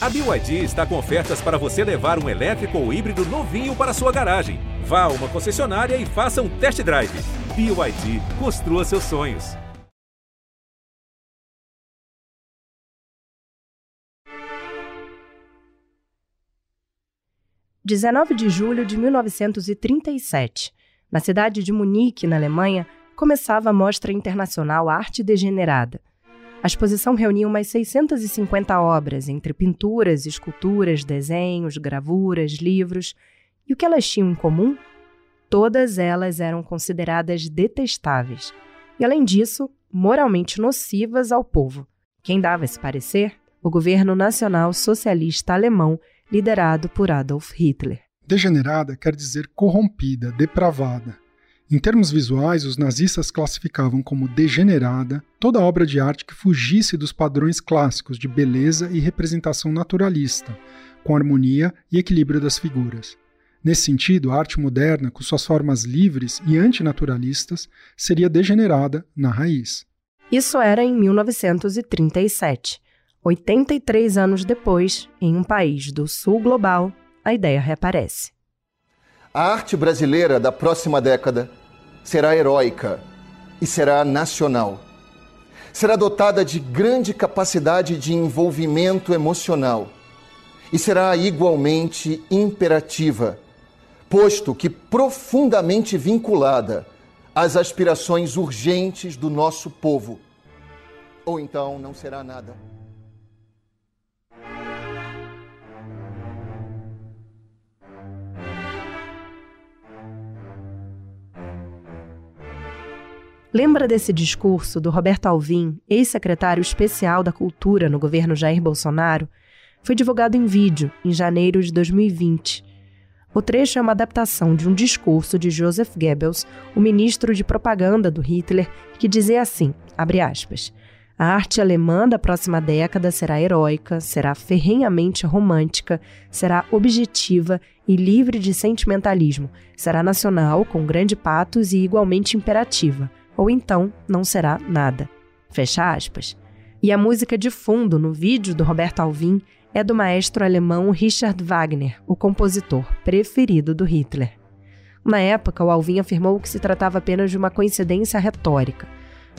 A BYD está com ofertas para você levar um elétrico ou híbrido novinho para sua garagem. Vá a uma concessionária e faça um test drive. BYD, construa seus sonhos. Dezenove de julho de 1937, na cidade de Munique, na Alemanha, começava a Mostra Internacional Arte Degenerada, a exposição reunia umas 650 obras, entre pinturas, esculturas, desenhos, gravuras, livros. E o que elas tinham em comum? Todas elas eram consideradas detestáveis e, além disso, moralmente nocivas ao povo. Quem dava esse parecer? O governo nacional socialista alemão, liderado por Adolf Hitler. Degenerada quer dizer corrompida, depravada. Em termos visuais, os nazistas classificavam como degenerada toda obra de arte que fugisse dos padrões clássicos de beleza e representação naturalista, com harmonia e equilíbrio das figuras. Nesse sentido, a arte moderna, com suas formas livres e antinaturalistas, seria degenerada na raiz. Isso era em 1937. 83 anos depois, em um país do sul global, a ideia reaparece. A arte brasileira da próxima década será heróica e será nacional. Será dotada de grande capacidade de envolvimento emocional e será igualmente imperativa, posto que profundamente vinculada às aspirações urgentes do nosso povo. Ou então não será nada. Lembra desse discurso do Roberto Alvim, ex-secretário especial da Cultura no governo Jair Bolsonaro? Foi divulgado em vídeo em janeiro de 2020. O trecho é uma adaptação de um discurso de Joseph Goebbels, o ministro de propaganda do Hitler, que dizia assim, aspas, a arte alemã da próxima década será heróica, será ferrenhamente romântica, será objetiva e livre de sentimentalismo, será nacional, com grande patos e igualmente imperativa ou então não será nada. Fecha aspas. E a música de fundo no vídeo do Roberto Alvim é do maestro alemão Richard Wagner, o compositor preferido do Hitler. Na época, o Alvim afirmou que se tratava apenas de uma coincidência retórica,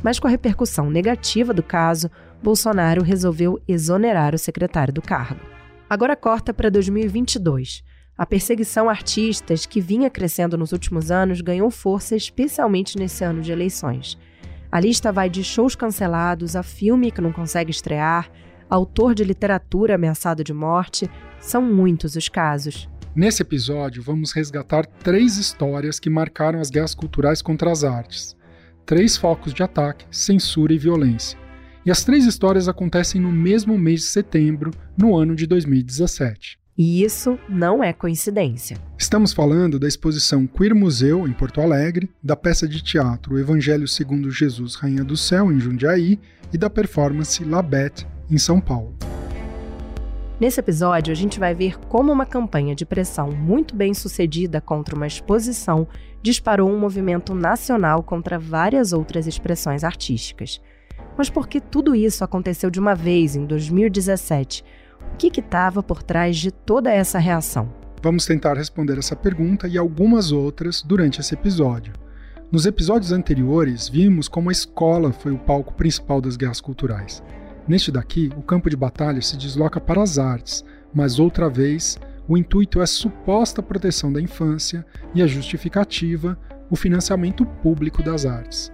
mas com a repercussão negativa do caso, Bolsonaro resolveu exonerar o secretário do cargo. Agora corta para 2022. A perseguição a artistas, que vinha crescendo nos últimos anos, ganhou força especialmente nesse ano de eleições. A lista vai de shows cancelados a filme que não consegue estrear, autor de literatura ameaçado de morte. São muitos os casos. Nesse episódio, vamos resgatar três histórias que marcaram as guerras culturais contra as artes. Três focos de ataque, censura e violência. E as três histórias acontecem no mesmo mês de setembro, no ano de 2017. E isso não é coincidência. Estamos falando da exposição Queer Museu, em Porto Alegre, da peça de teatro Evangelho segundo Jesus, Rainha do Céu, em Jundiaí, e da performance La Bête, em São Paulo. Nesse episódio, a gente vai ver como uma campanha de pressão muito bem sucedida contra uma exposição disparou um movimento nacional contra várias outras expressões artísticas. Mas por que tudo isso aconteceu de uma vez em 2017? O que estava por trás de toda essa reação? Vamos tentar responder essa pergunta e algumas outras durante esse episódio. Nos episódios anteriores, vimos como a escola foi o palco principal das guerras culturais. Neste daqui, o campo de batalha se desloca para as artes, mas outra vez, o intuito é a suposta proteção da infância e a justificativa, o financiamento público das artes.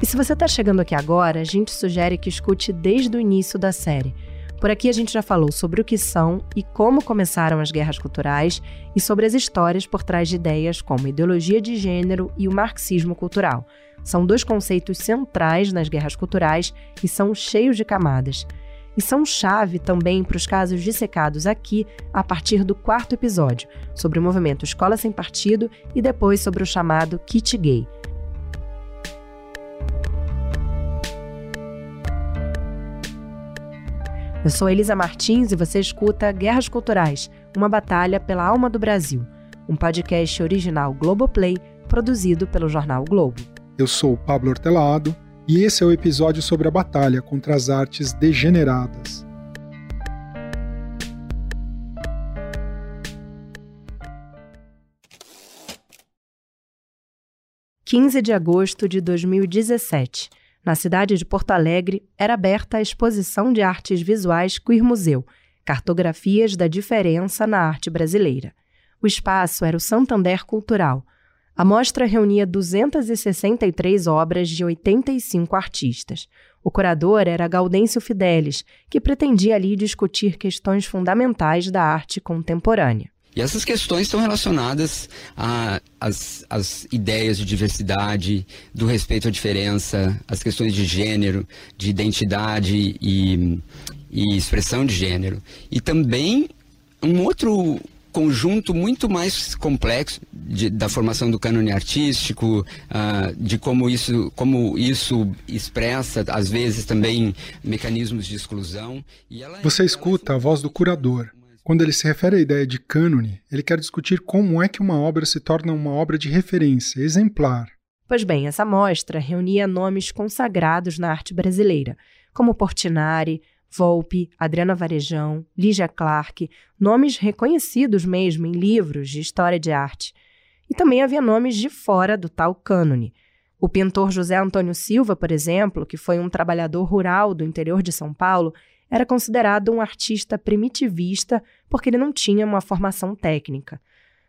E se você está chegando aqui agora, a gente sugere que escute desde o início da série. Por aqui a gente já falou sobre o que são e como começaram as guerras culturais e sobre as histórias por trás de ideias como ideologia de gênero e o marxismo cultural. São dois conceitos centrais nas guerras culturais e são cheios de camadas. E são chave também para os casos dissecados aqui a partir do quarto episódio, sobre o movimento Escola Sem Partido e depois sobre o chamado Kit Gay. Eu sou Elisa Martins e você escuta Guerras Culturais, uma batalha pela alma do Brasil, um podcast original Globoplay, produzido pelo jornal Globo. Eu sou Pablo Hortelado e esse é o episódio sobre a batalha contra as artes degeneradas. Quinze de agosto de 2017. Na cidade de Porto Alegre, era aberta a exposição de artes visuais Queer Museu, Cartografias da Diferença na Arte Brasileira. O espaço era o Santander Cultural. A mostra reunia 263 obras de 85 artistas. O curador era Gaudêncio Fidelis, que pretendia ali discutir questões fundamentais da arte contemporânea. E essas questões estão relacionadas às, às ideias de diversidade, do respeito à diferença, às questões de gênero, de identidade e, e expressão de gênero. E também um outro conjunto muito mais complexo de, da formação do cânone artístico, uh, de como isso, como isso expressa, às vezes, também mecanismos de exclusão. Você escuta a voz do curador, quando ele se refere à ideia de cânone, ele quer discutir como é que uma obra se torna uma obra de referência, exemplar. Pois bem, essa mostra reunia nomes consagrados na arte brasileira, como Portinari, Volpe, Adriana Varejão, Lígia Clark, nomes reconhecidos mesmo em livros de história de arte. E também havia nomes de fora do tal cânone. O pintor José Antônio Silva, por exemplo, que foi um trabalhador rural do interior de São Paulo, era considerado um artista primitivista porque ele não tinha uma formação técnica.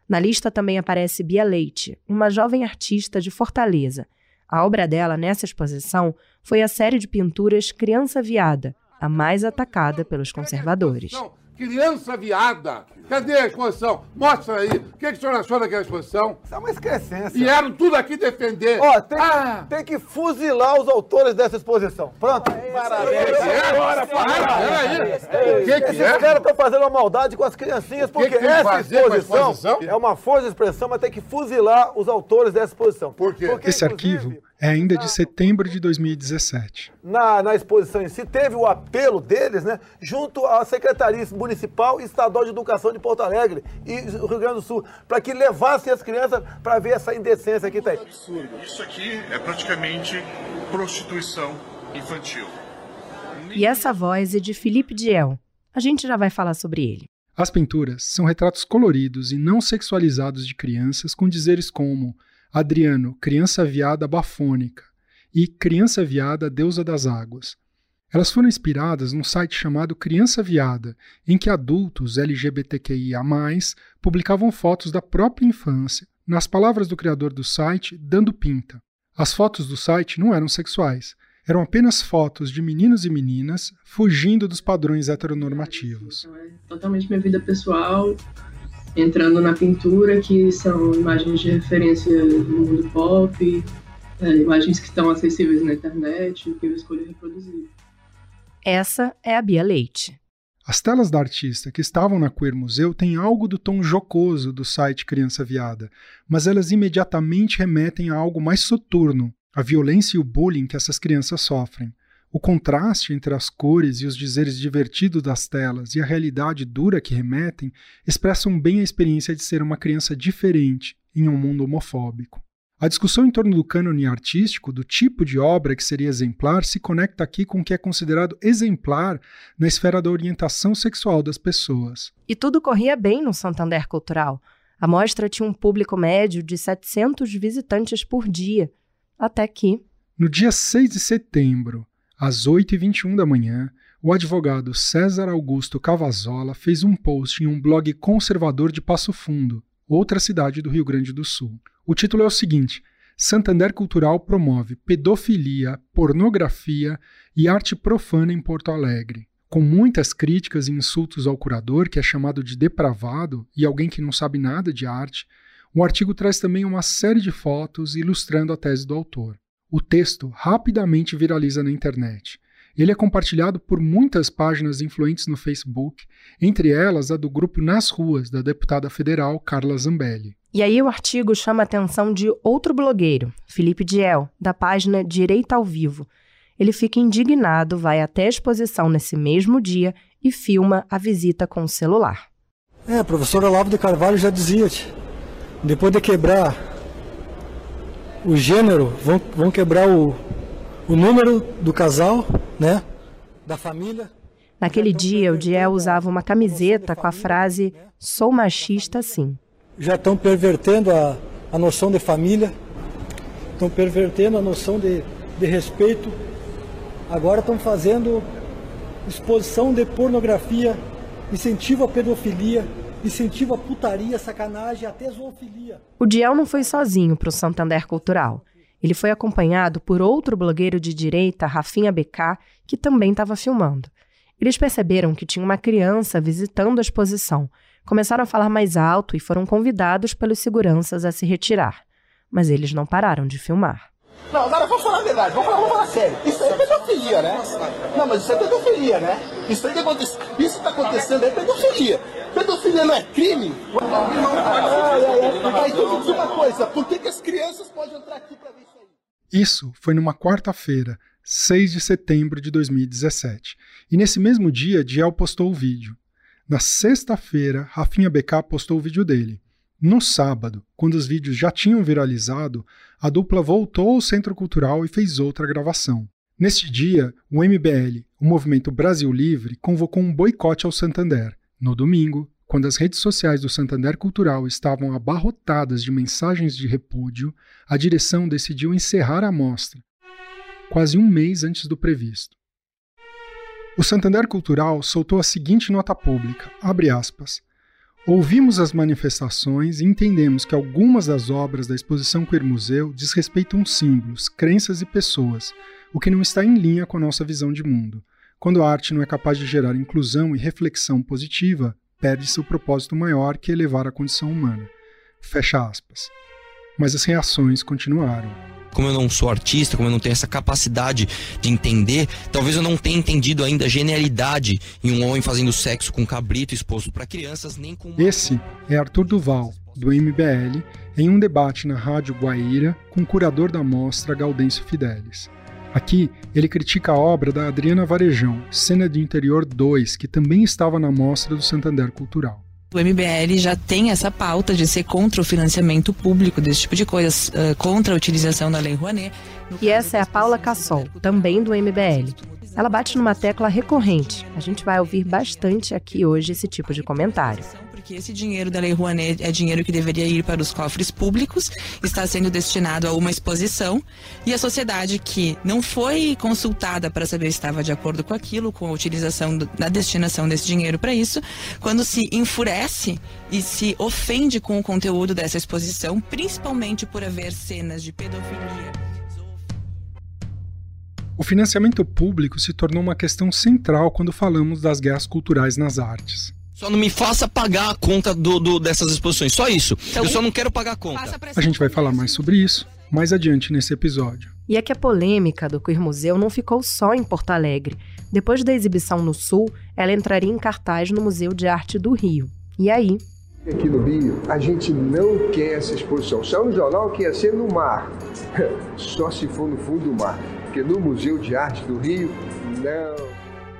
Na lista também aparece Bia Leite, uma jovem artista de Fortaleza. A obra dela nessa exposição foi a série de pinturas Criança Viada, a mais atacada pelos conservadores. Criança viada. Cadê a exposição? Mostra aí. O que, é que o senhor achou daquela exposição? Isso é uma excrescência. Vieram tudo aqui defender. Ó, tem, ah. tem que fuzilar os autores dessa exposição. Pronto. Maravilha. É, agora, para. Peraí. O que, que Esses é? caras estão fazendo uma maldade com as criancinhas, porque que que essa exposição, exposição, é uma força de expressão, mas tem que fuzilar os autores dessa exposição. Por quê? Porque, Esse arquivo é ainda de setembro de 2017. Na, na exposição em si, teve o apelo deles, né, junto à Secretaria Municipal e Estadual de Educação de Porto Alegre e Rio Grande do Sul, para que levassem as crianças para ver essa indecência que tem. É absurdo. Isso aqui é praticamente prostituição infantil. E essa voz é de Felipe Diel. A gente já vai falar sobre ele. As pinturas são retratos coloridos e não sexualizados de crianças com dizeres como Adriano, criança viada bafônica, e Criança Viada, Deusa das Águas. Elas foram inspiradas num site chamado Criança Viada, em que adultos LGBTQIA, publicavam fotos da própria infância, nas palavras do criador do site, dando pinta. As fotos do site não eram sexuais, eram apenas fotos de meninos e meninas fugindo dos padrões heteronormativos. É totalmente minha vida pessoal, entrando na pintura, que são imagens de referência do mundo pop, é, imagens que estão acessíveis na internet, que eu escolhi reproduzir. Essa é a Bia Leite. As telas da artista que estavam na Queer Museu têm algo do tom jocoso do site Criança Viada, mas elas imediatamente remetem a algo mais soturno, a violência e o bullying que essas crianças sofrem. O contraste entre as cores e os dizeres divertidos das telas e a realidade dura que remetem expressam bem a experiência de ser uma criança diferente em um mundo homofóbico. A discussão em torno do cânone artístico, do tipo de obra que seria exemplar, se conecta aqui com o que é considerado exemplar na esfera da orientação sexual das pessoas. E tudo corria bem no Santander Cultural. A mostra tinha um público médio de 700 visitantes por dia. Até que. No dia 6 de setembro, às 8h21 da manhã, o advogado César Augusto Cavazola fez um post em um blog conservador de Passo Fundo, outra cidade do Rio Grande do Sul. O título é o seguinte: Santander Cultural promove pedofilia, pornografia e arte profana em Porto Alegre. Com muitas críticas e insultos ao curador, que é chamado de depravado e alguém que não sabe nada de arte, o artigo traz também uma série de fotos ilustrando a tese do autor. O texto rapidamente viraliza na internet. Ele é compartilhado por muitas páginas influentes no Facebook, entre elas a do grupo Nas Ruas, da deputada federal Carla Zambelli. E aí o artigo chama a atenção de outro blogueiro, Felipe Diel, da página Direito ao Vivo. Ele fica indignado, vai até a exposição nesse mesmo dia e filma a visita com o celular. É, professor Olavo de Carvalho já dizia, depois de quebrar o gênero, vão, vão quebrar o, o número do casal, né? Da família. Naquele dia, o Diel usava uma camiseta com a frase Sou machista sim. Já estão pervertendo a, a noção de família. estão pervertendo a noção de, de respeito. Agora estão fazendo exposição de pornografia, incentivo à pedofilia, incentivo à putaria, sacanagem, até zoofilia. O Diel não foi sozinho para o Santander Cultural. Ele foi acompanhado por outro blogueiro de direita, Rafinha BK, que também estava filmando. Eles perceberam que tinha uma criança visitando a exposição, começaram a falar mais alto e foram convidados pelos seguranças a se retirar. Mas eles não pararam de filmar. Não, agora vamos falar a verdade, vamos falar, vamos falar sério. Isso aí é pedofilia, né? Não, mas isso é pedofilia, né? Isso aí que acontece, isso tá acontecendo é pedofilia. Pedofilia não é crime? Ai, ai, ai. Aí então dizer uma coisa, por que, que as crianças podem entrar aqui pra ver isso aí? Isso foi numa quarta-feira, 6 de setembro de 2017. E nesse mesmo dia, Diel postou o vídeo. Na sexta-feira, Rafinha BK postou o vídeo dele. No sábado, quando os vídeos já tinham viralizado, a dupla voltou ao Centro Cultural e fez outra gravação. Neste dia, o MBL, o Movimento Brasil Livre, convocou um boicote ao Santander. No domingo, quando as redes sociais do Santander Cultural estavam abarrotadas de mensagens de repúdio, a direção decidiu encerrar a mostra, quase um mês antes do previsto. O Santander Cultural soltou a seguinte nota pública, abre aspas, Ouvimos as manifestações e entendemos que algumas das obras da exposição Queer Museu desrespeitam símbolos, crenças e pessoas, o que não está em linha com a nossa visão de mundo. Quando a arte não é capaz de gerar inclusão e reflexão positiva, perde seu propósito maior que elevar a condição humana. Fecha aspas. Mas as reações continuaram como eu não sou artista, como eu não tenho essa capacidade de entender, talvez eu não tenha entendido ainda a genialidade em um homem fazendo sexo com cabrito exposto para crianças, nem com. Esse é Arthur Duval, do MBL, em um debate na Rádio Guaíra com o curador da mostra Gaudêncio Fidelis. Aqui, ele critica a obra da Adriana Varejão, Cena de Interior 2, que também estava na mostra do Santander Cultural. O MBL já tem essa pauta de ser contra o financiamento público desse tipo de coisas, contra a utilização da Lei Rouanet. E essa é a Paula Cassol, também do MBL. Ela bate numa tecla recorrente. A gente vai ouvir bastante aqui hoje esse tipo de comentário porque esse dinheiro da Lei Rouanet é dinheiro que deveria ir para os cofres públicos, está sendo destinado a uma exposição, e a sociedade que não foi consultada para saber se estava de acordo com aquilo, com a utilização da destinação desse dinheiro para isso, quando se enfurece e se ofende com o conteúdo dessa exposição, principalmente por haver cenas de pedofilia. O financiamento público se tornou uma questão central quando falamos das guerras culturais nas artes. Só não me faça pagar a conta do, do dessas exposições. Só isso. Então, Eu só não quero pagar a conta. A gente vai falar mais sobre isso mais adiante nesse episódio. E é que a polêmica do Queer Museu não ficou só em Porto Alegre. Depois da exibição no Sul, ela entraria em cartaz no Museu de Arte do Rio. E aí? Aqui no Rio, a gente não quer essa exposição. Saiu no jornal que ia ser no mar. Só se for no fundo do mar. Porque no Museu de Arte do Rio, não.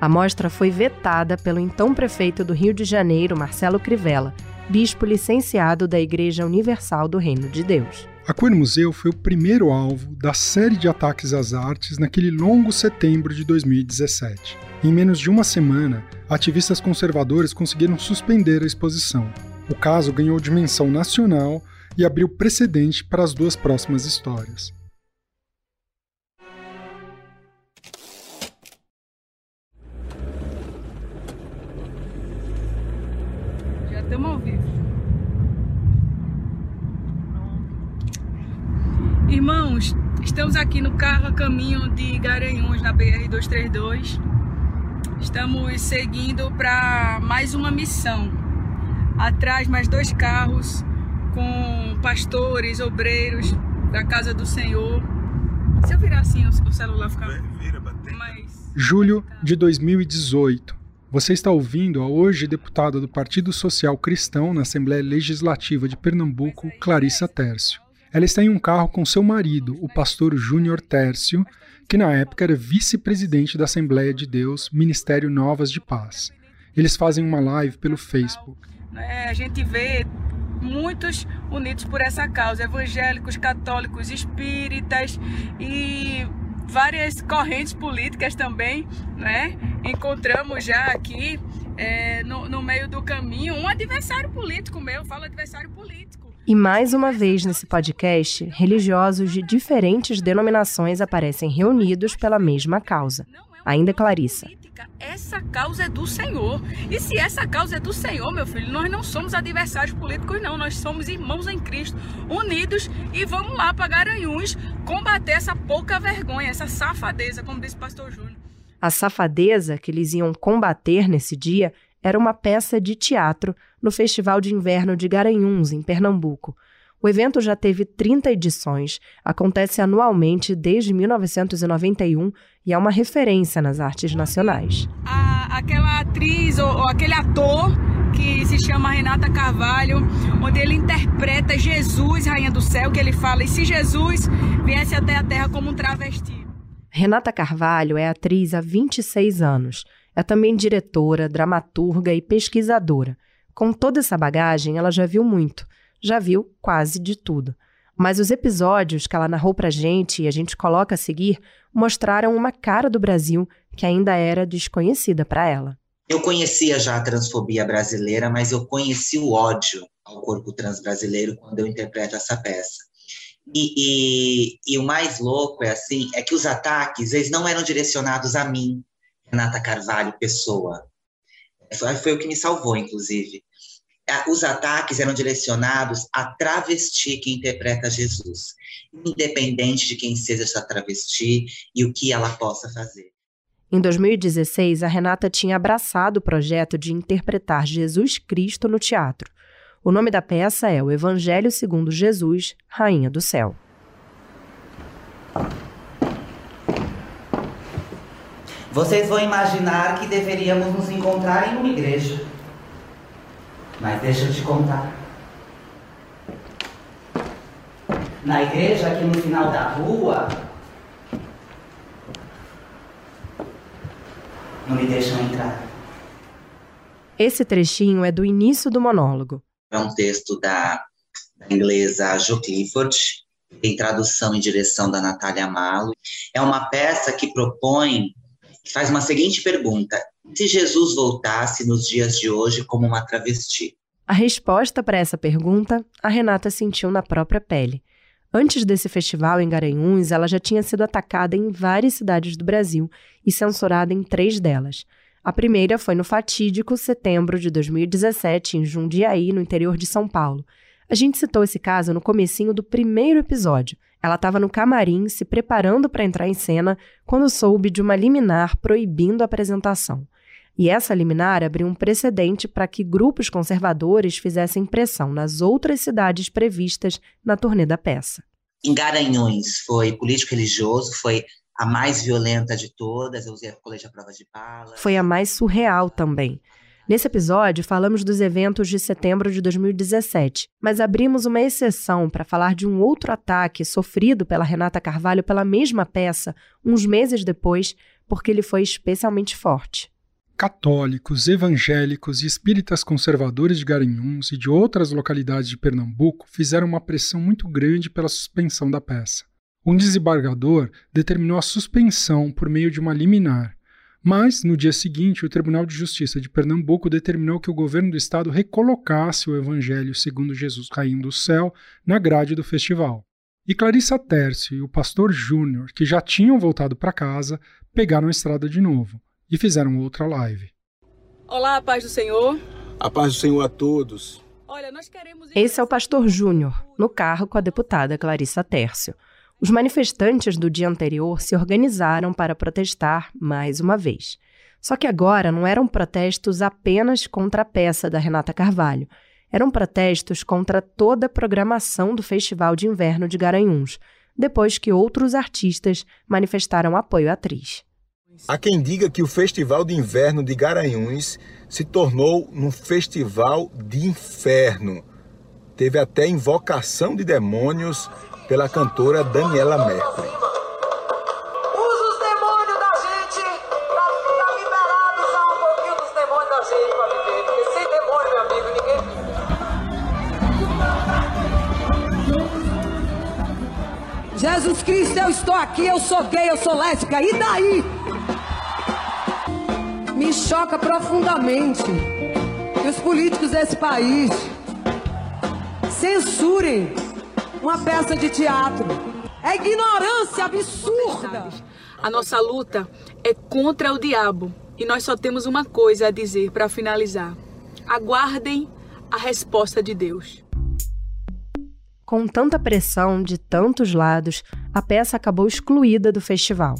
A mostra foi vetada pelo então prefeito do Rio de Janeiro, Marcelo Crivella, bispo licenciado da Igreja Universal do Reino de Deus. A Queer Museu foi o primeiro alvo da série de ataques às artes naquele longo setembro de 2017. Em menos de uma semana, ativistas conservadores conseguiram suspender a exposição. O caso ganhou dimensão nacional e abriu precedente para as duas próximas histórias. Estamos ao vivo. Irmãos, estamos aqui no carro a caminho de Garanhuns, na BR-232. Estamos seguindo para mais uma missão. Atrás, mais dois carros com pastores, obreiros da casa do Senhor. Se eu virar assim, o celular ficar. Vira, mais... Julho de 2018. Você está ouvindo a hoje deputada do Partido Social Cristão na Assembleia Legislativa de Pernambuco, Clarissa Tércio. Ela está em um carro com seu marido, o pastor Júnior Tércio, que na época era vice-presidente da Assembleia de Deus, Ministério Novas de Paz. Eles fazem uma live pelo Facebook. É, a gente vê muitos unidos por essa causa, evangélicos, católicos, espíritas e várias correntes políticas também, né? Encontramos já aqui é, no, no, meio do caminho um adversário político meu, falo adversário político. E mais uma vez nesse podcast, religiosos de diferentes denominações aparecem reunidos pela mesma causa. Ainda Clarissa. Essa causa é do Senhor. E se essa causa é do Senhor, meu filho, nós não somos adversários políticos, não. Nós somos irmãos em Cristo, unidos e vamos lá para Garanhuns combater essa pouca vergonha, essa safadeza, como disse o pastor Júnior. A safadeza que eles iam combater nesse dia era uma peça de teatro no Festival de Inverno de Garanhuns, em Pernambuco. O evento já teve 30 edições, acontece anualmente desde 1991 e é uma referência nas artes nacionais. A, aquela atriz ou, ou aquele ator que se chama Renata Carvalho, onde ele interpreta Jesus, Rainha do Céu, que ele fala, e se Jesus viesse até a Terra como um travesti. Renata Carvalho é atriz há 26 anos. É também diretora, dramaturga e pesquisadora. Com toda essa bagagem, ela já viu muito, já viu quase de tudo. Mas os episódios que ela narrou pra gente e a gente coloca a seguir mostraram uma cara do Brasil que ainda era desconhecida para ela. Eu conhecia já a transfobia brasileira, mas eu conheci o ódio ao corpo trans brasileiro quando eu interpreto essa peça. E, e, e, o mais louco é assim, é que os ataques eles não eram direcionados a mim, Renata Carvalho, pessoa. Foi, foi o que me salvou, inclusive. Os ataques eram direcionados à travesti que interpreta Jesus, independente de quem seja essa travesti e o que ela possa fazer. Em 2016, a Renata tinha abraçado o projeto de interpretar Jesus Cristo no teatro. O nome da peça é O Evangelho segundo Jesus, Rainha do Céu. Vocês vão imaginar que deveríamos nos encontrar em uma igreja. Mas deixa eu te contar. Na igreja, aqui no final da rua, não me deixam entrar. Esse trechinho é do início do monólogo. É um texto da, da inglesa Jo Clifford, tem tradução e direção da Natália Malo. É uma peça que propõe faz uma seguinte pergunta: se Jesus voltasse nos dias de hoje como uma travesti? A resposta para essa pergunta a Renata sentiu na própria pele. Antes desse festival em Garanhuns, ela já tinha sido atacada em várias cidades do Brasil e censurada em três delas. A primeira foi no fatídico setembro de 2017, em Jundiaí, no interior de São Paulo. A gente citou esse caso no comecinho do primeiro episódio. Ela estava no camarim se preparando para entrar em cena quando soube de uma liminar proibindo a apresentação. E essa liminar abriu um precedente para que grupos conservadores fizessem pressão nas outras cidades previstas na turnê da peça. Em Garanhuns foi político religioso, foi a mais violenta de todas, eu usei a colete à prova de bala. Foi a mais surreal também. Nesse episódio, falamos dos eventos de setembro de 2017, mas abrimos uma exceção para falar de um outro ataque sofrido pela Renata Carvalho pela mesma peça, uns meses depois, porque ele foi especialmente forte. Católicos, evangélicos e espíritas conservadores de Garanhuns e de outras localidades de Pernambuco fizeram uma pressão muito grande pela suspensão da peça. Um desembargador determinou a suspensão por meio de uma liminar, mas, no dia seguinte, o Tribunal de Justiça de Pernambuco determinou que o governo do estado recolocasse o Evangelho segundo Jesus caindo do céu na grade do festival. E Clarissa Tércio e o pastor Júnior, que já tinham voltado para casa, pegaram a estrada de novo e fizeram outra live. Olá, a paz do Senhor. A paz do Senhor a todos. Olha, nós queremos... Esse é o pastor Júnior, no carro com a deputada Clarissa Tércio. Os manifestantes do dia anterior se organizaram para protestar mais uma vez. Só que agora não eram protestos apenas contra a peça da Renata Carvalho. Eram protestos contra toda a programação do Festival de Inverno de Garanhuns, depois que outros artistas manifestaram apoio à atriz. Há quem diga que o Festival de Inverno de Garanhuns se tornou um festival de inferno. Teve até invocação de demônios pela cantora Daniela Mercury. Usa os demônios da gente pra, pra liberar a visão um pouquinho dos demônios da gente pra viver. Porque sem demônio, meu amigo, ninguém. Jesus Cristo, eu estou aqui, eu sou gay, eu sou lésbica, e daí? Me choca profundamente que os políticos desse país censurem uma peça de teatro. É ignorância absurda. A nossa luta é contra o diabo. E nós só temos uma coisa a dizer para finalizar. Aguardem a resposta de Deus. Com tanta pressão de tantos lados, a peça acabou excluída do festival.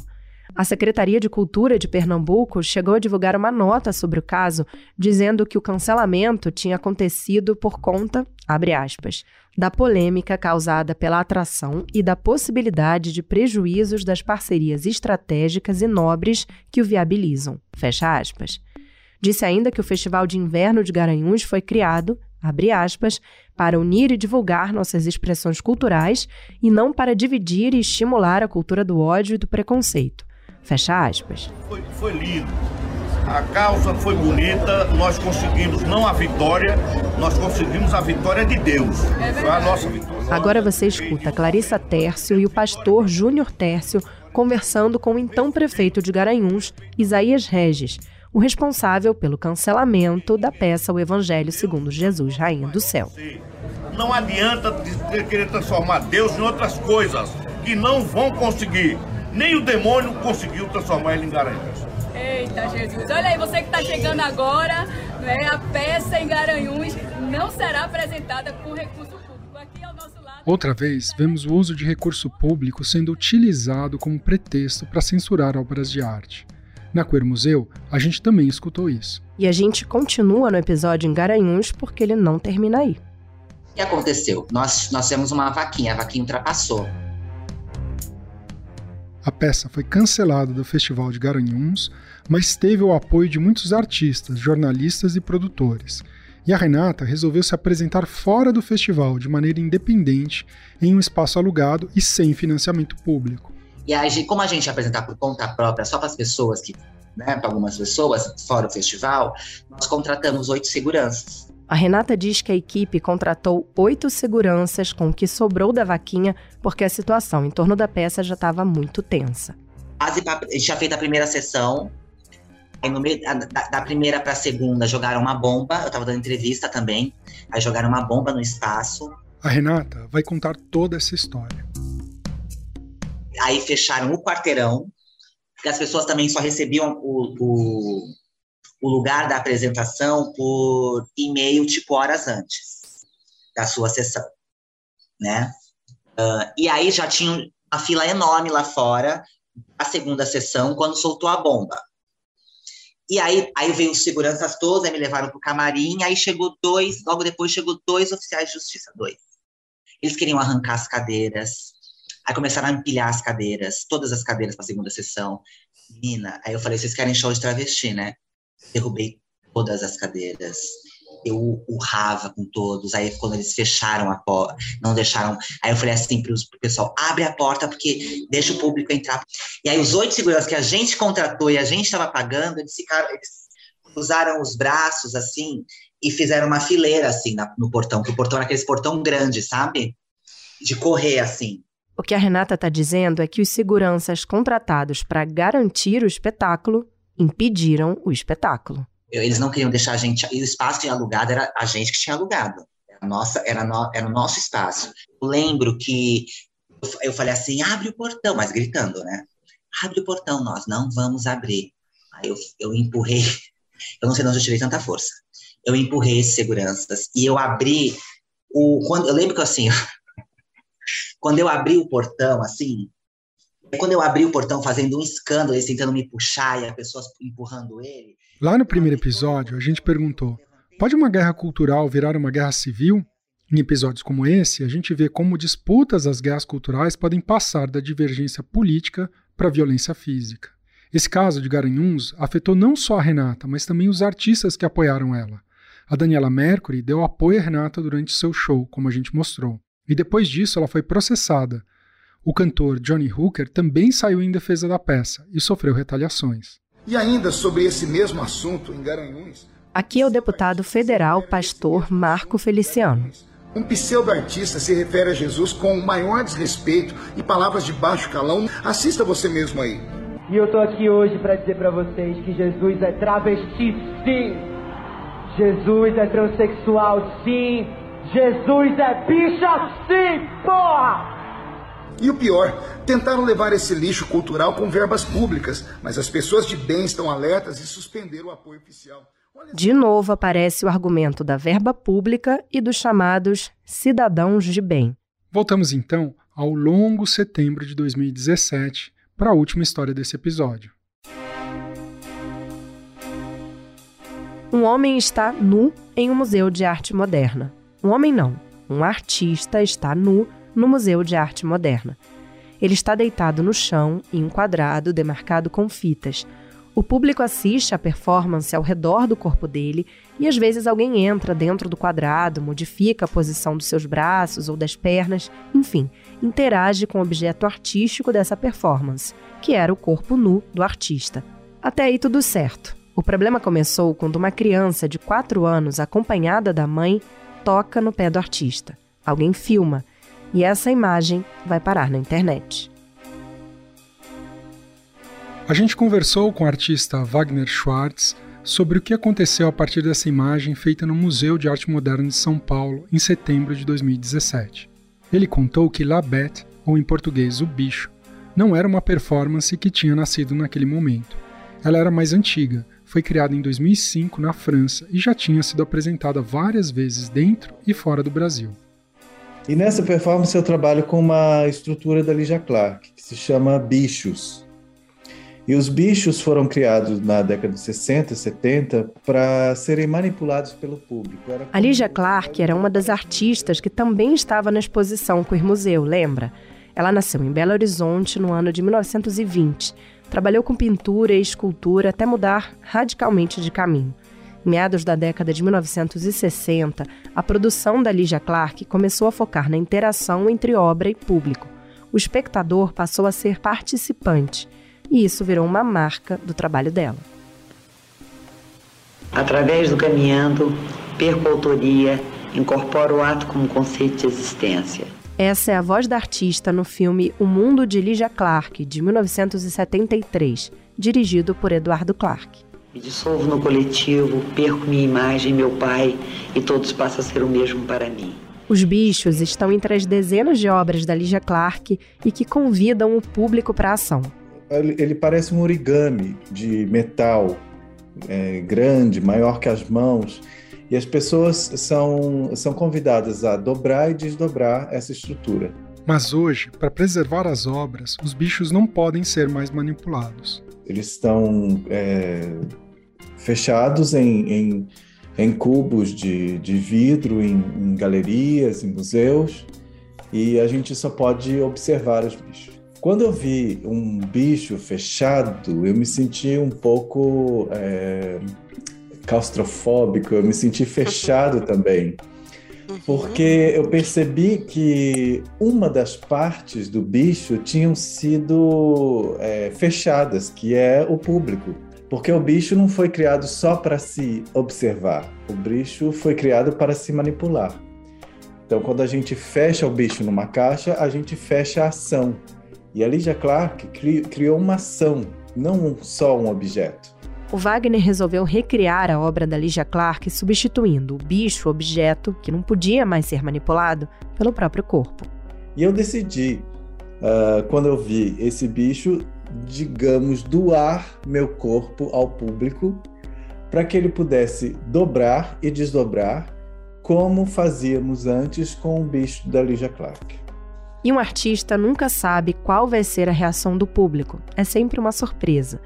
A Secretaria de Cultura de Pernambuco chegou a divulgar uma nota sobre o caso, dizendo que o cancelamento tinha acontecido por conta, abre aspas, da polêmica causada pela atração e da possibilidade de prejuízos das parcerias estratégicas e nobres que o viabilizam, fecha aspas. Disse ainda que o Festival de Inverno de Garanhuns foi criado, abre aspas, para unir e divulgar nossas expressões culturais e não para dividir e estimular a cultura do ódio e do preconceito. Fecha aspas. Foi, foi lindo. A causa foi bonita, nós conseguimos não a vitória, nós conseguimos a vitória de Deus. Foi a nossa vitória. Agora você escuta Clarissa Tércio e o pastor Júnior Tércio conversando com o então prefeito de Garanhuns, Isaías Regis, o responsável pelo cancelamento da peça O Evangelho segundo Jesus, Rainha do Céu. Não adianta querer transformar Deus em outras coisas que não vão conseguir. Nem o demônio conseguiu transformar ele em Garanhuns. Eita Jesus, olha aí, você que está chegando agora, né, a peça em Garanhuns não será apresentada com recurso público. Aqui ao nosso lado. Outra vez, vemos o uso de recurso público sendo utilizado como pretexto para censurar obras de arte. Na Queer Museu, a gente também escutou isso. E a gente continua no episódio em Garanhuns porque ele não termina aí. O que aconteceu? Nós, nós temos uma vaquinha, a vaquinha ultrapassou. A peça foi cancelada do Festival de Garanhuns, mas teve o apoio de muitos artistas, jornalistas e produtores. E a Renata resolveu se apresentar fora do festival de maneira independente, em um espaço alugado e sem financiamento público. E aí, como a gente apresentar por conta própria só para as pessoas que, né, para algumas pessoas fora do festival, nós contratamos oito seguranças. A Renata diz que a equipe contratou oito seguranças com o que sobrou da vaquinha, porque a situação em torno da peça já estava muito tensa. A gente já fez a primeira sessão. Aí no meio, da, da primeira para a segunda jogaram uma bomba. Eu estava dando entrevista também. Aí jogaram uma bomba no espaço. A Renata vai contar toda essa história. Aí fecharam o quarteirão. Porque as pessoas também só recebiam o, o o lugar da apresentação por e-mail, tipo horas antes da sua sessão, né? Uh, e aí já tinha uma fila enorme lá fora, a segunda sessão, quando soltou a bomba. E aí, aí veio os seguranças todos, aí me levaram para o camarim, aí chegou dois, logo depois chegou dois oficiais de justiça, dois. Eles queriam arrancar as cadeiras, aí começaram a empilhar as cadeiras, todas as cadeiras para a segunda sessão. Menina, aí eu falei, vocês querem show de travesti, né? Derrubei todas as cadeiras. Eu urrava com todos. Aí, quando eles fecharam a porta, não deixaram. Aí, eu falei assim para o pessoal: abre a porta, porque deixa o público entrar. E aí, os oito seguranças que a gente contratou e a gente estava pagando, eles ficaram. Eles usaram os braços assim e fizeram uma fileira assim na, no portão, que o portão era aquele portão grande, sabe? De correr assim. O que a Renata está dizendo é que os seguranças contratados para garantir o espetáculo impediram o espetáculo. Eles não queriam deixar a gente. E o espaço tinha alugado era a gente que tinha alugado. Era, nossa, era, no, era o nosso espaço. Eu lembro que eu falei assim: abre o portão, mas gritando, né? Abre o portão, nós não vamos abrir. Aí eu, eu empurrei, eu não sei de onde eu tirei tanta força. Eu empurrei esses seguranças e eu abri o. Quando, eu lembro que assim, quando eu abri o portão, assim, quando eu abri o portão fazendo um escândalo, eles tentando me puxar e as pessoas empurrando ele. Lá no primeiro episódio, a gente perguntou: pode uma guerra cultural virar uma guerra civil? Em episódios como esse, a gente vê como disputas às guerras culturais podem passar da divergência política para a violência física. Esse caso de Garanhuns afetou não só a Renata, mas também os artistas que apoiaram ela. A Daniela Mercury deu apoio a Renata durante seu show, como a gente mostrou. E depois disso, ela foi processada. O cantor Johnny Hooker também saiu em defesa da peça e sofreu retaliações. E ainda sobre esse mesmo assunto em Garanhuns. Aqui é o deputado federal pastor Marco Feliciano. Um pseudo-artista se refere a Jesus com o maior desrespeito e palavras de baixo calão. Assista você mesmo aí. E eu tô aqui hoje para dizer para vocês que Jesus é travesti, sim. Jesus é transexual, sim. Jesus é bicho assim, porra! E o pior, tentaram levar esse lixo cultural com verbas públicas, mas as pessoas de bem estão alertas e suspenderam o apoio oficial. De novo aparece o argumento da verba pública e dos chamados cidadãos de bem. Voltamos então ao longo setembro de 2017 para a última história desse episódio. Um homem está nu em um museu de arte moderna. Um homem não, um artista está nu no Museu de Arte Moderna. Ele está deitado no chão, em um quadrado demarcado com fitas. O público assiste à performance ao redor do corpo dele e às vezes alguém entra dentro do quadrado, modifica a posição dos seus braços ou das pernas, enfim, interage com o objeto artístico dessa performance, que era o corpo nu do artista. Até aí tudo certo. O problema começou quando uma criança de 4 anos, acompanhada da mãe, toca no pé do artista. Alguém filma e essa imagem vai parar na internet. A gente conversou com o artista Wagner Schwartz sobre o que aconteceu a partir dessa imagem feita no Museu de Arte Moderna de São Paulo em setembro de 2017. Ele contou que La Bête, ou em português O Bicho, não era uma performance que tinha nascido naquele momento. Ela era mais antiga, foi criada em 2005 na França e já tinha sido apresentada várias vezes dentro e fora do Brasil. E nessa performance eu trabalho com uma estrutura da Ligia Clark, que se chama Bichos. E os bichos foram criados na década de 60, 70 para serem manipulados pelo público. Era a Ligia Clark era uma das artistas que também estava na exposição Queer Museu, lembra? Ela nasceu em Belo Horizonte no ano de 1920. Trabalhou com pintura e escultura até mudar radicalmente de caminho. Meados da década de 1960, a produção da Ligia Clark começou a focar na interação entre obra e público. O espectador passou a ser participante, e isso virou uma marca do trabalho dela. Através do caminhando, perco a autoria, incorporo o ato como conceito de existência. Essa é a voz da artista no filme O Mundo de Ligia Clark, de 1973, dirigido por Eduardo Clark. Me dissolvo no coletivo, perco minha imagem, meu pai, e todos passam a ser o mesmo para mim. Os bichos estão entre as dezenas de obras da Ligia Clark e que convidam o público para a ação. Ele, ele, parece um origami de metal, é, grande, maior que as mãos, e as pessoas são, são convidadas a dobrar e desdobrar essa estrutura. Mas hoje, para preservar as obras, os bichos não podem ser mais manipulados. Eles estão é, fechados em, em, em, cubos de, de vidro, em, em galerias, em museus, e a gente só pode observar os bichos. Quando eu vi um bicho fechado, eu me senti um pouco é, claustrofóbico, eu me senti fechado também. Porque eu percebi que uma das partes do bicho tinham sido é, fechadas, que é o público. Porque o bicho não foi criado só para se observar, o bicho foi criado para se manipular. Então, quando a gente fecha o bicho numa caixa, a gente fecha a ação. E a Lydia Clark criou uma ação, não só um objeto o Wagner resolveu recriar a obra da Ligia Clark substituindo o bicho, objeto, que não podia mais ser manipulado, pelo próprio corpo. E eu decidi, uh, quando eu vi esse bicho, digamos, doar meu corpo ao público para que ele pudesse dobrar e desdobrar como fazíamos antes com o bicho da Ligia Clark. E um artista nunca sabe qual vai ser a reação do público, é sempre uma surpresa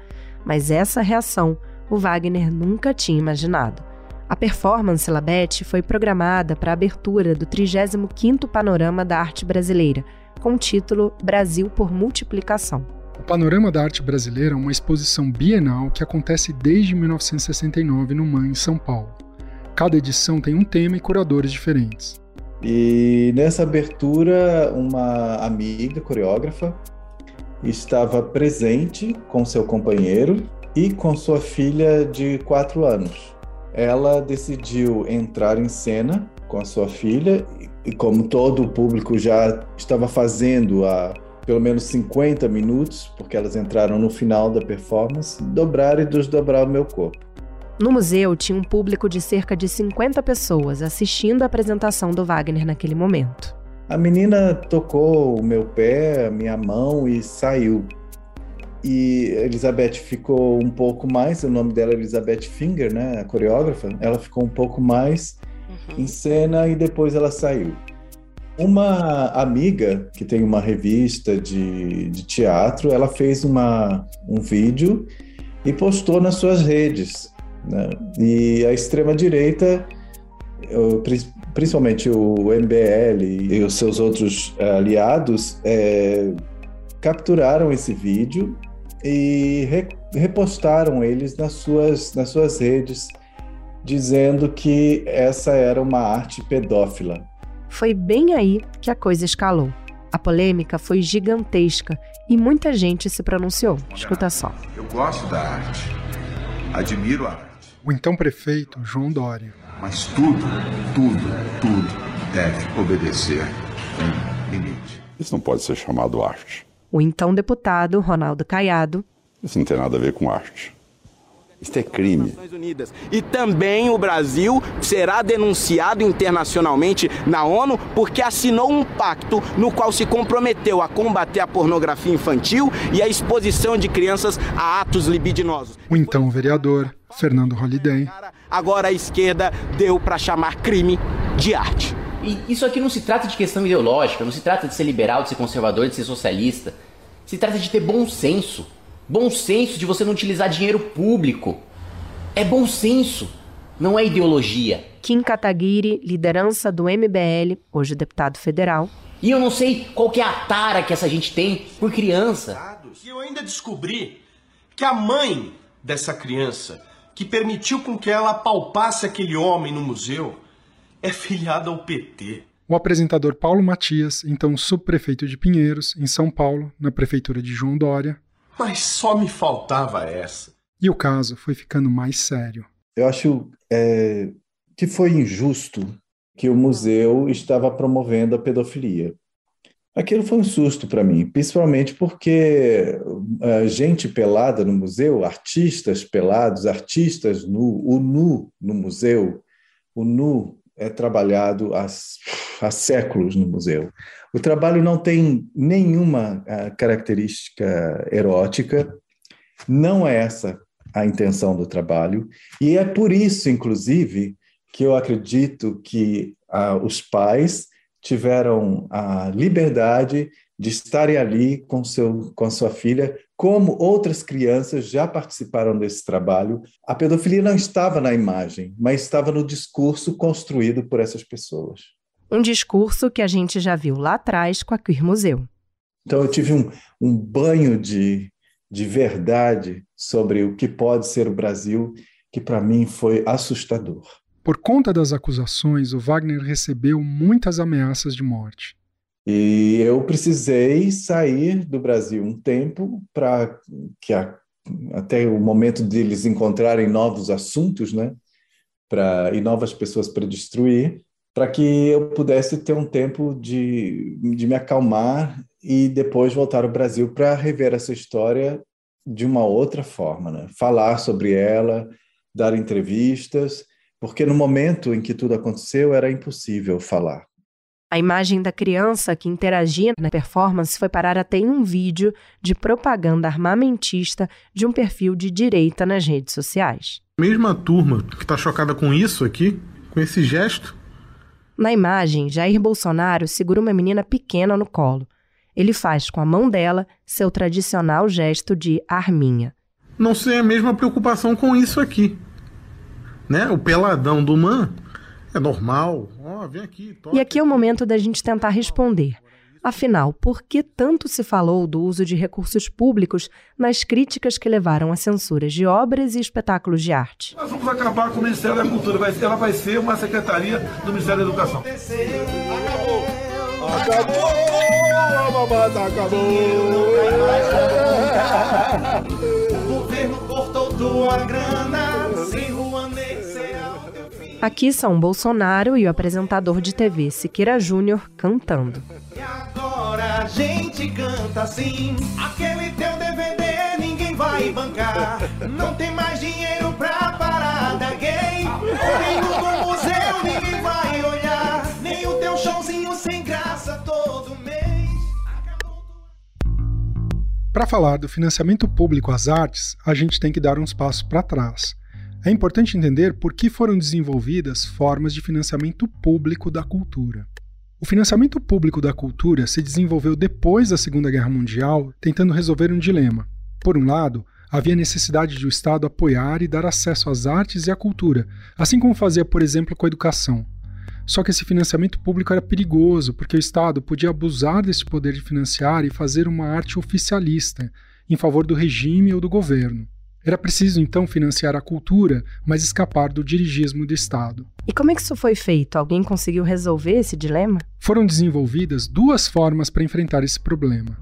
mas essa reação o Wagner nunca tinha imaginado. A performance Labette foi programada para a abertura do 35º Panorama da Arte Brasileira, com o título Brasil por Multiplicação. O Panorama da Arte Brasileira é uma exposição bienal que acontece desde 1969 no MAN, em São Paulo. Cada edição tem um tema e curadores diferentes. E nessa abertura, uma amiga coreógrafa estava presente com seu companheiro e com sua filha de quatro anos. Ela decidiu entrar em cena com a sua filha e, como todo o público já estava fazendo há pelo menos 50 minutos, porque elas entraram no final da performance, dobrar e desdobrar o meu corpo. No museu tinha um público de cerca de 50 pessoas assistindo a apresentação do Wagner naquele momento. A menina tocou o meu pé, a minha mão e saiu. E Elizabeth ficou um pouco mais, o nome dela é Elizabeth Finger, né, a coreógrafa. Ela ficou um pouco mais uhum. em cena e depois ela saiu. Uma amiga que tem uma revista de, de teatro, ela fez uma, um vídeo e postou nas suas redes. Né? E a extrema-direita, principalmente o MBL e os seus outros aliados, é, capturaram esse vídeo e re, repostaram eles nas suas, nas suas redes, dizendo que essa era uma arte pedófila. Foi bem aí que a coisa escalou. A polêmica foi gigantesca e muita gente se pronunciou. Escuta só. Eu gosto da arte, admiro a arte. O então prefeito João Dória. Mas tudo, tudo, tudo deve obedecer um limite. Isso não pode ser chamado arte. O então deputado Ronaldo Caiado. Isso não tem nada a ver com arte. Isso é crime. E também o Brasil será denunciado internacionalmente na ONU porque assinou um pacto no qual se comprometeu a combater a pornografia infantil e a exposição de crianças a atos libidinosos. O então vereador Fernando Holliday. Agora a esquerda deu para chamar crime de arte. E isso aqui não se trata de questão ideológica, não se trata de ser liberal, de ser conservador, de ser socialista. Se trata de ter bom senso. Bom senso de você não utilizar dinheiro público. É bom senso, não é ideologia. Kim Kataguiri, liderança do MBL, hoje deputado federal. E eu não sei qual que é a tara que essa gente tem por criança. E eu ainda descobri que a mãe dessa criança, que permitiu com que ela palpasse aquele homem no museu, é filiada ao PT. O apresentador Paulo Matias, então subprefeito de Pinheiros, em São Paulo, na prefeitura de João Dória. Mas só me faltava essa. E o caso foi ficando mais sério. Eu acho é, que foi injusto que o museu estava promovendo a pedofilia. Aquilo foi um susto para mim, principalmente porque a gente pelada no museu, artistas pelados, artistas nu, o nu no museu, o nu é trabalhado há, há séculos no museu. O trabalho não tem nenhuma uh, característica erótica, não é essa a intenção do trabalho, e é por isso, inclusive, que eu acredito que uh, os pais tiveram a liberdade de estarem ali com, seu, com sua filha, como outras crianças já participaram desse trabalho. A pedofilia não estava na imagem, mas estava no discurso construído por essas pessoas. Um discurso que a gente já viu lá atrás com a Queer Museu. Então eu tive um, um banho de, de verdade sobre o que pode ser o Brasil, que para mim foi assustador. Por conta das acusações, o Wagner recebeu muitas ameaças de morte. E eu precisei sair do Brasil um tempo para que a, até o momento deles encontrarem novos assuntos, né? Pra, e novas pessoas para destruir, para que eu pudesse ter um tempo de, de me acalmar e depois voltar ao Brasil para rever essa história de uma outra forma, né? Falar sobre ela, dar entrevistas, porque no momento em que tudo aconteceu era impossível falar. A imagem da criança que interagia na performance foi parar até em um vídeo de propaganda armamentista de um perfil de direita nas redes sociais. Mesma turma que está chocada com isso aqui, com esse gesto. Na imagem, Jair Bolsonaro segura uma menina pequena no colo. Ele faz com a mão dela seu tradicional gesto de arminha. Não sei a mesma preocupação com isso aqui. Né? O peladão do man é normal. Oh, aqui, e aqui é o momento da gente tentar responder. Afinal, por que tanto se falou do uso de recursos públicos nas críticas que levaram a censuras de obras e espetáculos de arte? Nós vamos acabar com o Ministério da Cultura. Ela vai ser uma secretaria do Ministério da Educação. Acabou! Acabou! A mamata acabou! O governo cortou tua grana, Aqui são Bolsonaro e o apresentador de TV Siqueira Júnior cantando. E agora a gente canta assim, aquele teu DVD ninguém ninguém vai bancar. Não tem mais dinheiro pra parada gay. Nem o do museu ninguém vai olhar. Nem o teu showzinho sem graça todo mês. Para falar do financiamento público às artes, a gente tem que dar uns passos para trás. É importante entender por que foram desenvolvidas formas de financiamento público da cultura. O financiamento público da cultura se desenvolveu depois da Segunda Guerra Mundial, tentando resolver um dilema. Por um lado, havia necessidade de o Estado apoiar e dar acesso às artes e à cultura, assim como fazia, por exemplo, com a educação. Só que esse financiamento público era perigoso, porque o Estado podia abusar desse poder de financiar e fazer uma arte oficialista, em favor do regime ou do governo. Era preciso então financiar a cultura, mas escapar do dirigismo do Estado. E como é que isso foi feito? Alguém conseguiu resolver esse dilema? Foram desenvolvidas duas formas para enfrentar esse problema.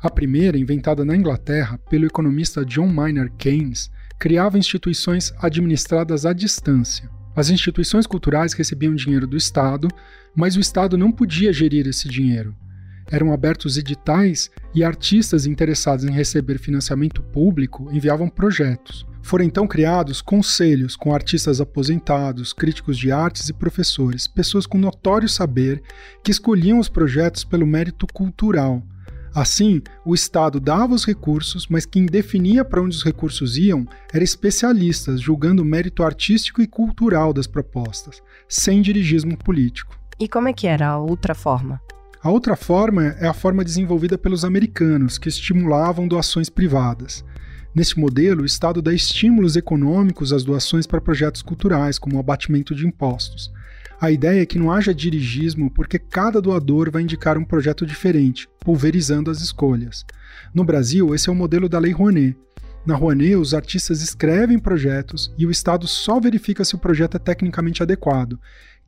A primeira, inventada na Inglaterra pelo economista John Maynard Keynes, criava instituições administradas à distância. As instituições culturais recebiam dinheiro do Estado, mas o Estado não podia gerir esse dinheiro. Eram abertos editais e artistas interessados em receber financiamento público enviavam projetos. Foram então criados conselhos com artistas aposentados, críticos de artes e professores, pessoas com notório saber que escolhiam os projetos pelo mérito cultural. Assim, o Estado dava os recursos, mas quem definia para onde os recursos iam eram especialistas, julgando o mérito artístico e cultural das propostas, sem dirigismo político. E como é que era a outra forma? A outra forma é a forma desenvolvida pelos americanos, que estimulavam doações privadas. Nesse modelo, o Estado dá estímulos econômicos às doações para projetos culturais, como o abatimento de impostos. A ideia é que não haja dirigismo porque cada doador vai indicar um projeto diferente, pulverizando as escolhas. No Brasil, esse é o modelo da Lei Rouanet. Na Rouanet, os artistas escrevem projetos e o Estado só verifica se o projeto é tecnicamente adequado.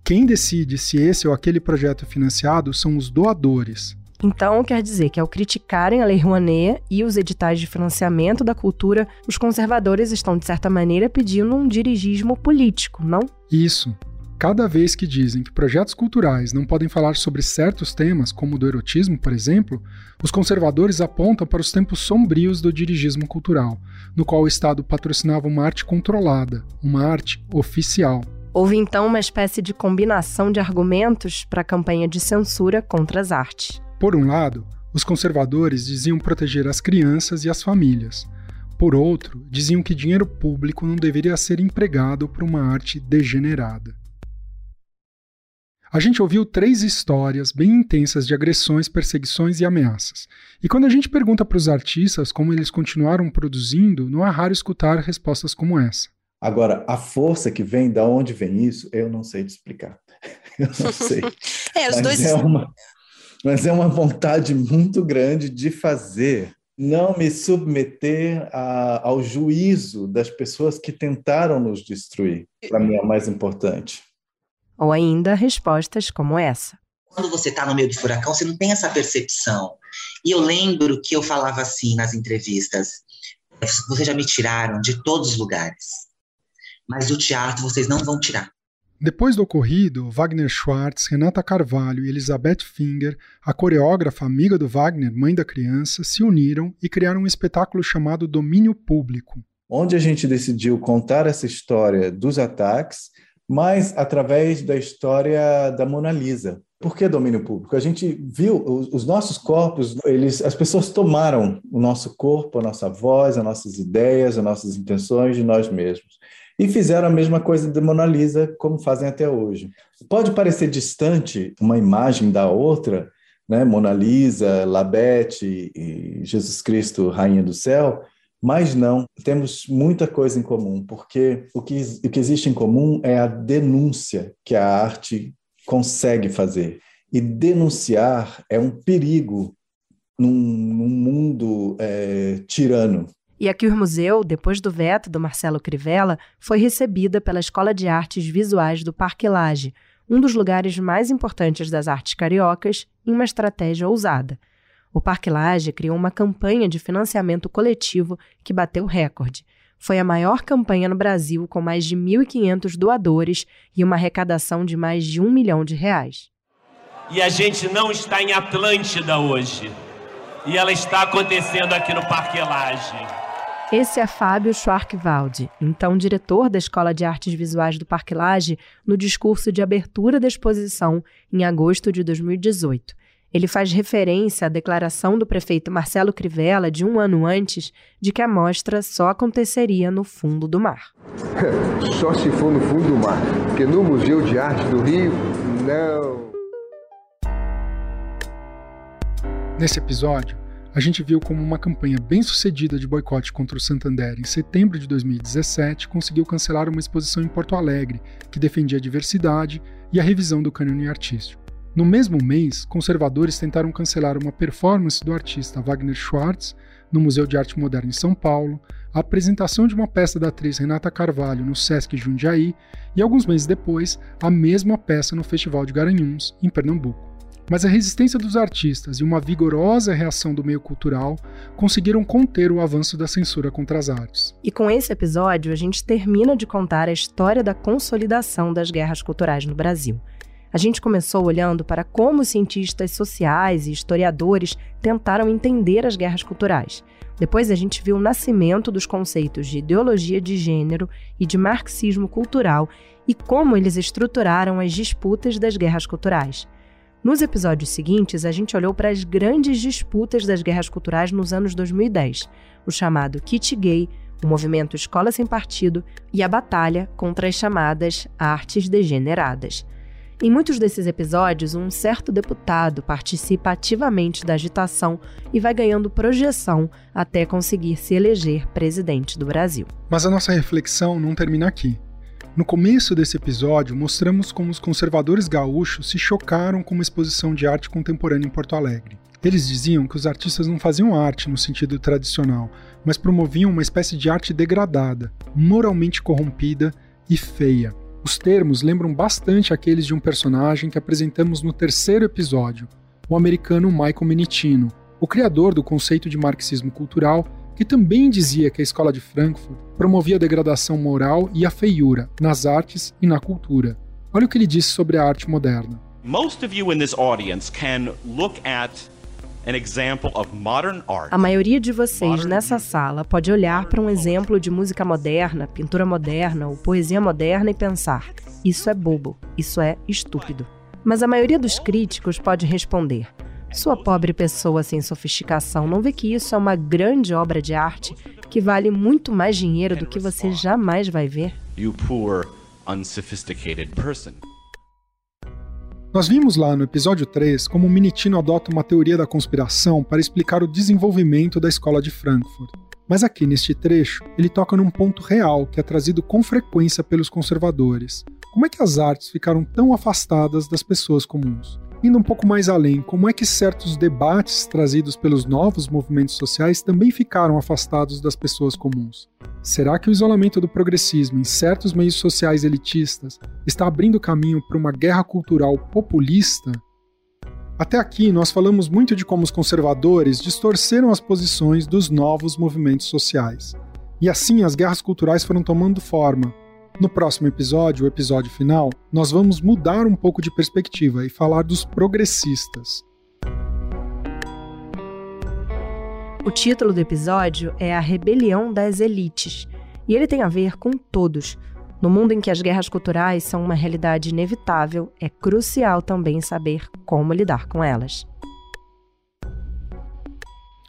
Quem decide se esse ou aquele projeto é financiado são os doadores. Então, quer dizer que ao criticarem a Lei Rouanet e os editais de financiamento da cultura, os conservadores estão, de certa maneira, pedindo um dirigismo político, não? Isso. Cada vez que dizem que projetos culturais não podem falar sobre certos temas, como o do erotismo, por exemplo, os conservadores apontam para os tempos sombrios do dirigismo cultural, no qual o Estado patrocinava uma arte controlada, uma arte oficial. Houve então uma espécie de combinação de argumentos para a campanha de censura contra as artes. Por um lado, os conservadores diziam proteger as crianças e as famílias. Por outro, diziam que dinheiro público não deveria ser empregado para uma arte degenerada. A gente ouviu três histórias bem intensas de agressões, perseguições e ameaças. E quando a gente pergunta para os artistas como eles continuaram produzindo, não é raro escutar respostas como essa. Agora, a força que vem, da onde vem isso, eu não sei te explicar. Eu não sei. é, os mas dois. É uma, mas é uma vontade muito grande de fazer, não me submeter a, ao juízo das pessoas que tentaram nos destruir. Para mim é o mais importante. Ou ainda respostas como essa. Quando você está no meio do furacão, você não tem essa percepção. E eu lembro que eu falava assim nas entrevistas: vocês já me tiraram de todos os lugares mas do teatro vocês não vão tirar. Depois do ocorrido, Wagner Schwartz, Renata Carvalho e Elizabeth Finger, a coreógrafa amiga do Wagner, mãe da criança, se uniram e criaram um espetáculo chamado Domínio Público. Onde a gente decidiu contar essa história dos ataques, mas através da história da Mona Lisa. Por que domínio público? A gente viu os nossos corpos, eles, as pessoas tomaram o nosso corpo, a nossa voz, as nossas ideias, as nossas intenções de nós mesmos e fizeram a mesma coisa de Mona Lisa, como fazem até hoje. Pode parecer distante uma imagem da outra, né? Mona Lisa, Labete e Jesus Cristo, Rainha do Céu, mas não, temos muita coisa em comum, porque o que, o que existe em comum é a denúncia que a arte consegue fazer. E denunciar é um perigo num, num mundo é, tirano, e a Cure Museu, depois do veto do Marcelo Crivella, foi recebida pela Escola de Artes Visuais do Parque Lage, um dos lugares mais importantes das artes cariocas, em uma estratégia ousada. O Parque Lage criou uma campanha de financiamento coletivo que bateu recorde. Foi a maior campanha no Brasil, com mais de 1.500 doadores e uma arrecadação de mais de um milhão de reais. E a gente não está em Atlântida hoje. E ela está acontecendo aqui no Parque Lage. Esse é Fábio Schwarkwaldi, então diretor da Escola de Artes Visuais do Parque Lage, no discurso de abertura da exposição em agosto de 2018. Ele faz referência à declaração do prefeito Marcelo Crivella de um ano antes de que a mostra só aconteceria no fundo do mar. só se for no fundo do mar, porque no Museu de Arte do Rio, não. Nesse episódio, a gente viu como uma campanha bem sucedida de boicote contra o Santander em setembro de 2017 conseguiu cancelar uma exposição em Porto Alegre que defendia a diversidade e a revisão do cânone artístico. No mesmo mês, conservadores tentaram cancelar uma performance do artista Wagner Schwartz no Museu de Arte Moderna em São Paulo, a apresentação de uma peça da atriz Renata Carvalho no Sesc Jundiaí e, alguns meses depois, a mesma peça no Festival de Garanhuns, em Pernambuco. Mas a resistência dos artistas e uma vigorosa reação do meio cultural conseguiram conter o avanço da censura contra as artes. E com esse episódio, a gente termina de contar a história da consolidação das guerras culturais no Brasil. A gente começou olhando para como cientistas sociais e historiadores tentaram entender as guerras culturais. Depois a gente viu o nascimento dos conceitos de ideologia de gênero e de marxismo cultural e como eles estruturaram as disputas das guerras culturais. Nos episódios seguintes, a gente olhou para as grandes disputas das guerras culturais nos anos 2010, o chamado kit gay, o movimento Escola Sem Partido e a batalha contra as chamadas artes degeneradas. Em muitos desses episódios, um certo deputado participa ativamente da agitação e vai ganhando projeção até conseguir se eleger presidente do Brasil. Mas a nossa reflexão não termina aqui. No começo desse episódio, mostramos como os conservadores gaúchos se chocaram com uma exposição de arte contemporânea em Porto Alegre. Eles diziam que os artistas não faziam arte no sentido tradicional, mas promoviam uma espécie de arte degradada, moralmente corrompida e feia. Os termos lembram bastante aqueles de um personagem que apresentamos no terceiro episódio, o americano Michael Menitino, o criador do conceito de marxismo cultural que também dizia que a escola de Frankfurt promovia a degradação moral e a feiura nas artes e na cultura. Olha o que ele disse sobre a arte moderna. Most of you in this audience can look at a maioria de vocês nessa sala pode olhar para um exemplo de música moderna, pintura moderna ou poesia moderna e pensar: isso é bobo, isso é estúpido. Mas a maioria dos críticos pode responder: sua pobre pessoa sem sofisticação não vê que isso é uma grande obra de arte que vale muito mais dinheiro do que você jamais vai ver? You poor, unsophisticated person. Nós vimos lá no episódio 3 como o Minitino adota uma teoria da conspiração para explicar o desenvolvimento da escola de Frankfurt. Mas aqui neste trecho, ele toca num ponto real que é trazido com frequência pelos conservadores. Como é que as artes ficaram tão afastadas das pessoas comuns? Indo um pouco mais além, como é que certos debates trazidos pelos novos movimentos sociais também ficaram afastados das pessoas comuns? Será que o isolamento do progressismo em certos meios sociais elitistas está abrindo caminho para uma guerra cultural populista? Até aqui, nós falamos muito de como os conservadores distorceram as posições dos novos movimentos sociais. E assim as guerras culturais foram tomando forma, no próximo episódio, o episódio final, nós vamos mudar um pouco de perspectiva e falar dos progressistas. O título do episódio é A Rebelião das Elites, e ele tem a ver com todos. No mundo em que as guerras culturais são uma realidade inevitável, é crucial também saber como lidar com elas.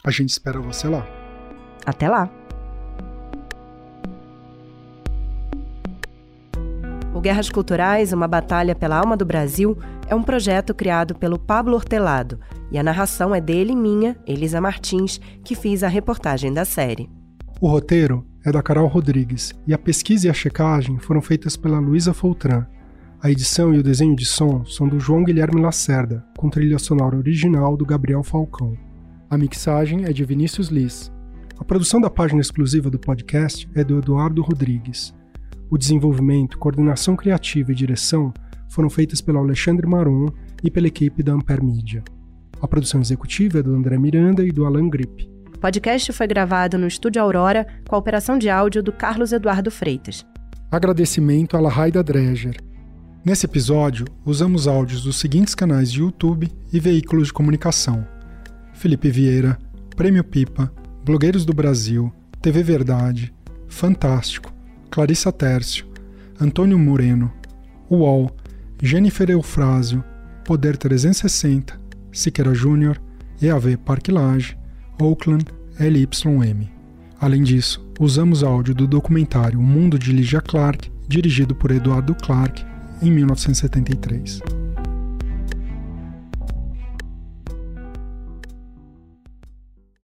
A gente espera você lá. Até lá! O Guerras Culturais, uma batalha pela alma do Brasil, é um projeto criado pelo Pablo Hortelado, e a narração é dele e minha, Elisa Martins, que fiz a reportagem da série. O roteiro é da Carol Rodrigues e a pesquisa e a checagem foram feitas pela Luísa Foltran. A edição e o desenho de som são do João Guilherme Lacerda, com trilha sonora original do Gabriel Falcão. A mixagem é de Vinícius Liz. A produção da página exclusiva do podcast é do Eduardo Rodrigues. O desenvolvimento, coordenação criativa e direção foram feitas pelo Alexandre Maron e pela equipe da Ampere Media. A produção executiva é do André Miranda e do Alan Grip. O podcast foi gravado no Estúdio Aurora com a operação de áudio do Carlos Eduardo Freitas. Agradecimento a Lahaida Dreger. Nesse episódio, usamos áudios dos seguintes canais de YouTube e veículos de comunicação: Felipe Vieira, Prêmio Pipa, Blogueiros do Brasil, TV Verdade, Fantástico, Clarissa Tércio, Antônio Moreno, UOL, Jennifer Eufrásio, Poder 360, Siqueira Júnior, EAV Parque Lage, Oakland, LYM. Além disso, usamos áudio do documentário O Mundo de Lygia Clark, dirigido por Eduardo Clark, em 1973.